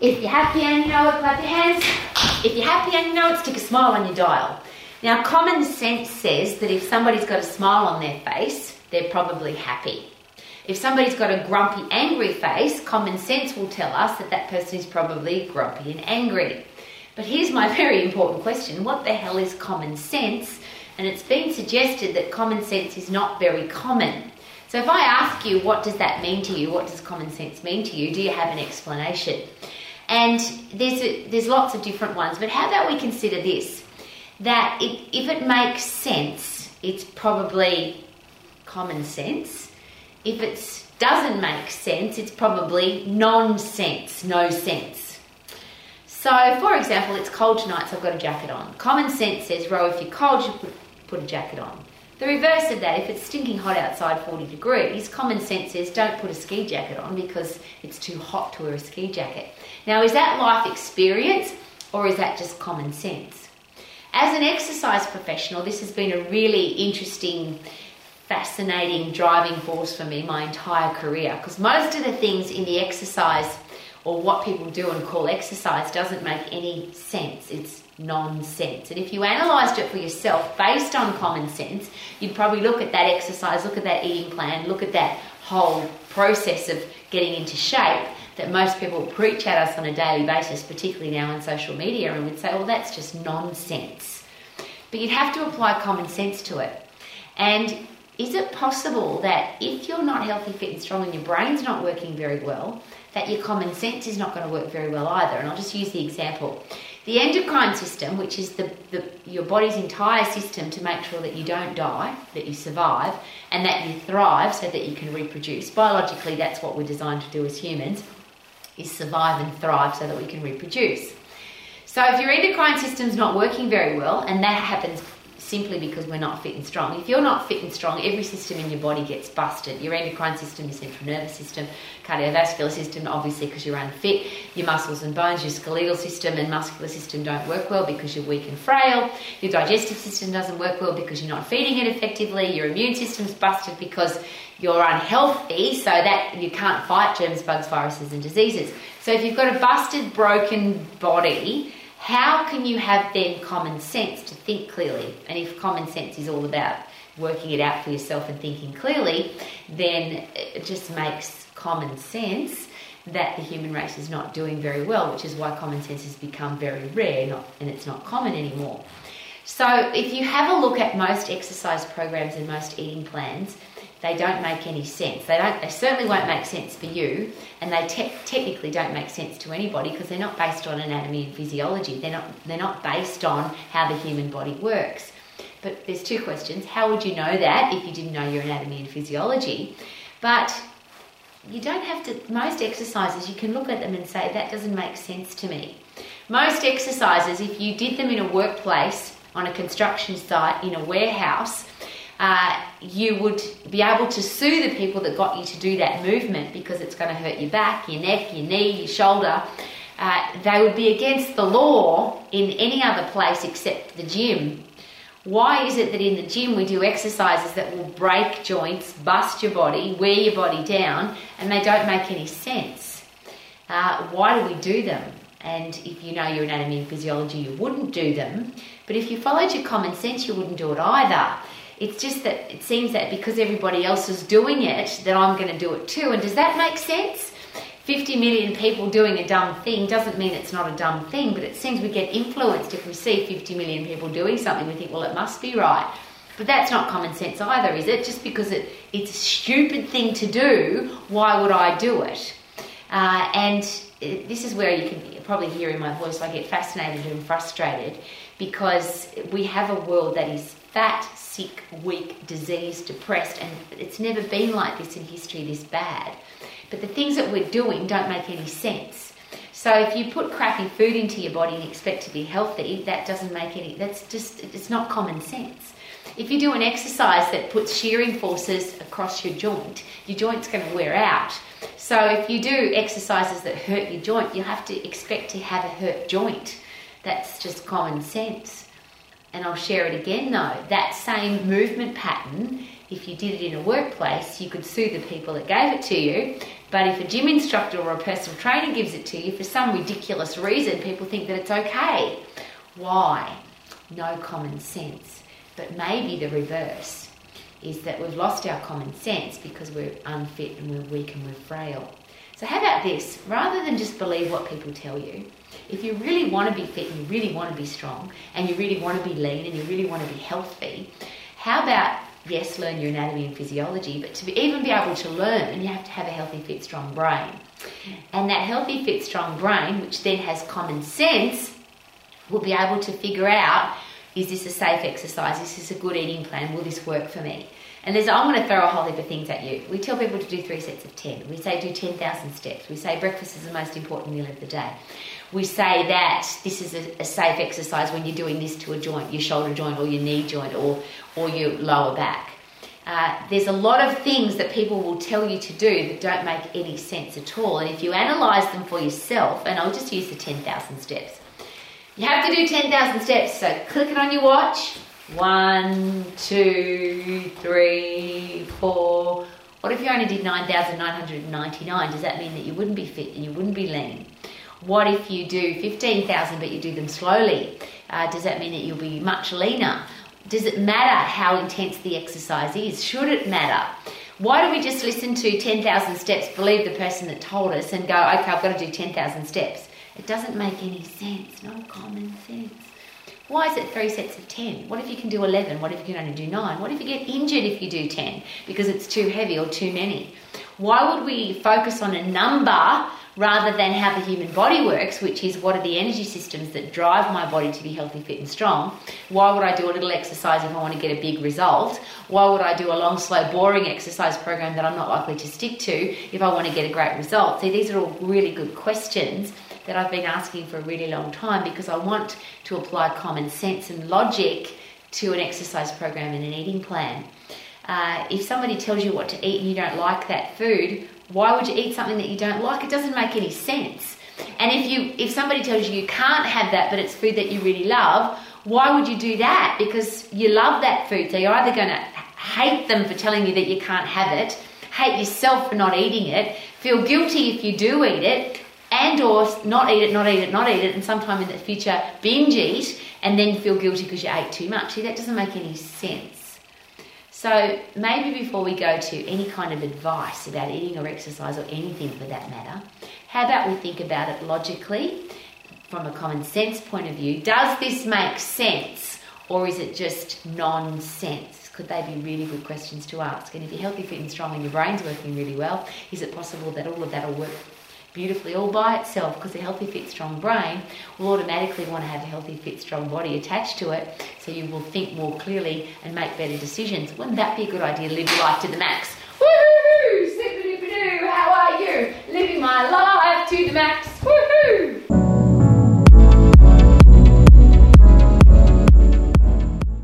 If you're happy and you know it, clap your hands. If you're happy and you know it, stick a smile on your dial. Now, common sense says that if somebody's got a smile on their face, they're probably happy. If somebody's got a grumpy, angry face, common sense will tell us that that person is probably grumpy and angry. But here's my very important question what the hell is common sense? And it's been suggested that common sense is not very common. So if I ask you, what does that mean to you? What does common sense mean to you? Do you have an explanation? And there's, there's lots of different ones, but how about we consider this? That it, if it makes sense, it's probably common sense. If it doesn't make sense, it's probably nonsense, no sense. So, for example, it's cold tonight, so I've got a jacket on. Common sense says, Ro, if you're cold, you put, put a jacket on. The reverse of that, if it's stinking hot outside 40 degrees, common sense says don't put a ski jacket on because it's too hot to wear a ski jacket. Now, is that life experience or is that just common sense? As an exercise professional, this has been a really interesting, fascinating driving force for me my entire career because most of the things in the exercise or what people do and call exercise doesn't make any sense. It's nonsense. And if you analysed it for yourself based on common sense, you'd probably look at that exercise, look at that eating plan, look at that whole process of getting into shape that most people preach at us on a daily basis, particularly now on social media, and would say, well, that's just nonsense. But you'd have to apply common sense to it. And is it possible that if you're not healthy, fit, and strong, and your brain's not working very well, that your common sense is not going to work very well either? And I'll just use the example. The endocrine system, which is the, the, your body's entire system to make sure that you don't die, that you survive, and that you thrive so that you can reproduce. Biologically, that's what we're designed to do as humans is survive and thrive so that we can reproduce. So if your endocrine system's not working very well, and that happens simply because we're not fit and strong. If you're not fit and strong, every system in your body gets busted. Your endocrine system, your central nervous system, cardiovascular system, obviously because you're unfit. Your muscles and bones, your skeletal system and muscular system don't work well because you're weak and frail. Your digestive system doesn't work well because you're not feeding it effectively. Your immune system's busted because you're unhealthy so that you can't fight germs, bugs, viruses, and diseases. So if you've got a busted, broken body, how can you have then common sense to think clearly? And if common sense is all about working it out for yourself and thinking clearly, then it just makes common sense that the human race is not doing very well, which is why common sense has become very rare and it's not common anymore. So, if you have a look at most exercise programs and most eating plans, they don't make any sense. They don't. They certainly won't make sense for you, and they te- technically don't make sense to anybody because they're not based on anatomy and physiology. They're not. They're not based on how the human body works. But there's two questions. How would you know that if you didn't know your anatomy and physiology? But you don't have to. Most exercises, you can look at them and say that doesn't make sense to me. Most exercises, if you did them in a workplace, on a construction site, in a warehouse uh, you would be able to sue the people that got you to do that movement because it's going to hurt your back, your neck, your knee, your shoulder. Uh, they would be against the law in any other place except the gym. Why is it that in the gym we do exercises that will break joints, bust your body, wear your body down, and they don't make any sense? Uh, why do we do them? And if you know your anatomy and physiology, you wouldn't do them. But if you followed your common sense, you wouldn't do it either. It's just that it seems that because everybody else is doing it, that I'm going to do it too. And does that make sense? 50 million people doing a dumb thing doesn't mean it's not a dumb thing, but it seems we get influenced if we see 50 million people doing something, we think, well, it must be right. But that's not common sense either, is it? Just because it, it's a stupid thing to do, why would I do it? Uh, and uh, this is where you can probably hear in my voice, I get fascinated and frustrated because we have a world that is fat, sick, weak, diseased, depressed, and it's never been like this in history this bad. But the things that we're doing don't make any sense. So if you put crappy food into your body and expect to be healthy, that doesn't make any that's just it's not common sense. If you do an exercise that puts shearing forces across your joint, your joint's going to wear out. So if you do exercises that hurt your joint, you have to expect to have a hurt joint. That's just common sense and I'll share it again though, that same movement pattern, if you did it in a workplace, you could sue the people that gave it to you But if a gym instructor or a personal trainer gives it to you for some ridiculous reason, people think that it's okay. Why? No common sense. But maybe the reverse is that we've lost our common sense because we're unfit and we're weak and we're frail. So, how about this? Rather than just believe what people tell you, if you really want to be fit and you really want to be strong and you really want to be lean and you really want to be healthy, how about yes, learn your anatomy and physiology, but to be, even be able to learn, you have to have a healthy, fit, strong brain. And that healthy, fit, strong brain, which then has common sense, will be able to figure out is this a safe exercise? Is this a good eating plan? Will this work for me? And there's, I'm going to throw a whole heap of things at you. We tell people to do three sets of 10. We say do 10,000 steps. We say breakfast is the most important meal of the day. We say that this is a, a safe exercise when you're doing this to a joint, your shoulder joint or your knee joint or, or your lower back. Uh, there's a lot of things that people will tell you to do that don't make any sense at all. And if you analyze them for yourself, and I'll just use the 10,000 steps, you have to do 10,000 steps. So click it on your watch. One, two, three, four. What if you only did 9,999? Does that mean that you wouldn't be fit and you wouldn't be lean? What if you do 15,000 but you do them slowly? Uh, does that mean that you'll be much leaner? Does it matter how intense the exercise is? Should it matter? Why do we just listen to 10,000 steps, believe the person that told us, and go, okay, I've got to do 10,000 steps? It doesn't make any sense, no common sense. Why is it three sets of 10? What if you can do 11? What if you can only do 9? What if you get injured if you do 10 because it's too heavy or too many? Why would we focus on a number rather than how the human body works, which is what are the energy systems that drive my body to be healthy, fit, and strong? Why would I do a little exercise if I want to get a big result? Why would I do a long, slow, boring exercise program that I'm not likely to stick to if I want to get a great result? See, these are all really good questions that I've been asking for a really long time because I want to apply common sense and logic to an exercise program and an eating plan. Uh, if somebody tells you what to eat and you don't like that food, why would you eat something that you don't like? It doesn't make any sense. And if you if somebody tells you you can't have that, but it's food that you really love, why would you do that? Because you love that food. So you're either going to hate them for telling you that you can't have it, hate yourself for not eating it, feel guilty if you do eat it, and or not eat it, not eat it, not eat it, and sometime in the future binge eat and then feel guilty because you ate too much. See, that doesn't make any sense. So maybe before we go to any kind of advice about eating or exercise or anything for that matter, how about we think about it logically from a common sense point of view? Does this make sense or is it just nonsense? Could they be really good questions to ask? And if you're healthy, fit, and strong and your brain's working really well, is it possible that all of that will work beautifully all by itself because a healthy, fit, strong brain will automatically want to have a healthy, fit, strong body attached to it so you will think more clearly and make better decisions. Wouldn't that be a good idea live your life to the max? Woohoo! How are you? Living my life to the max.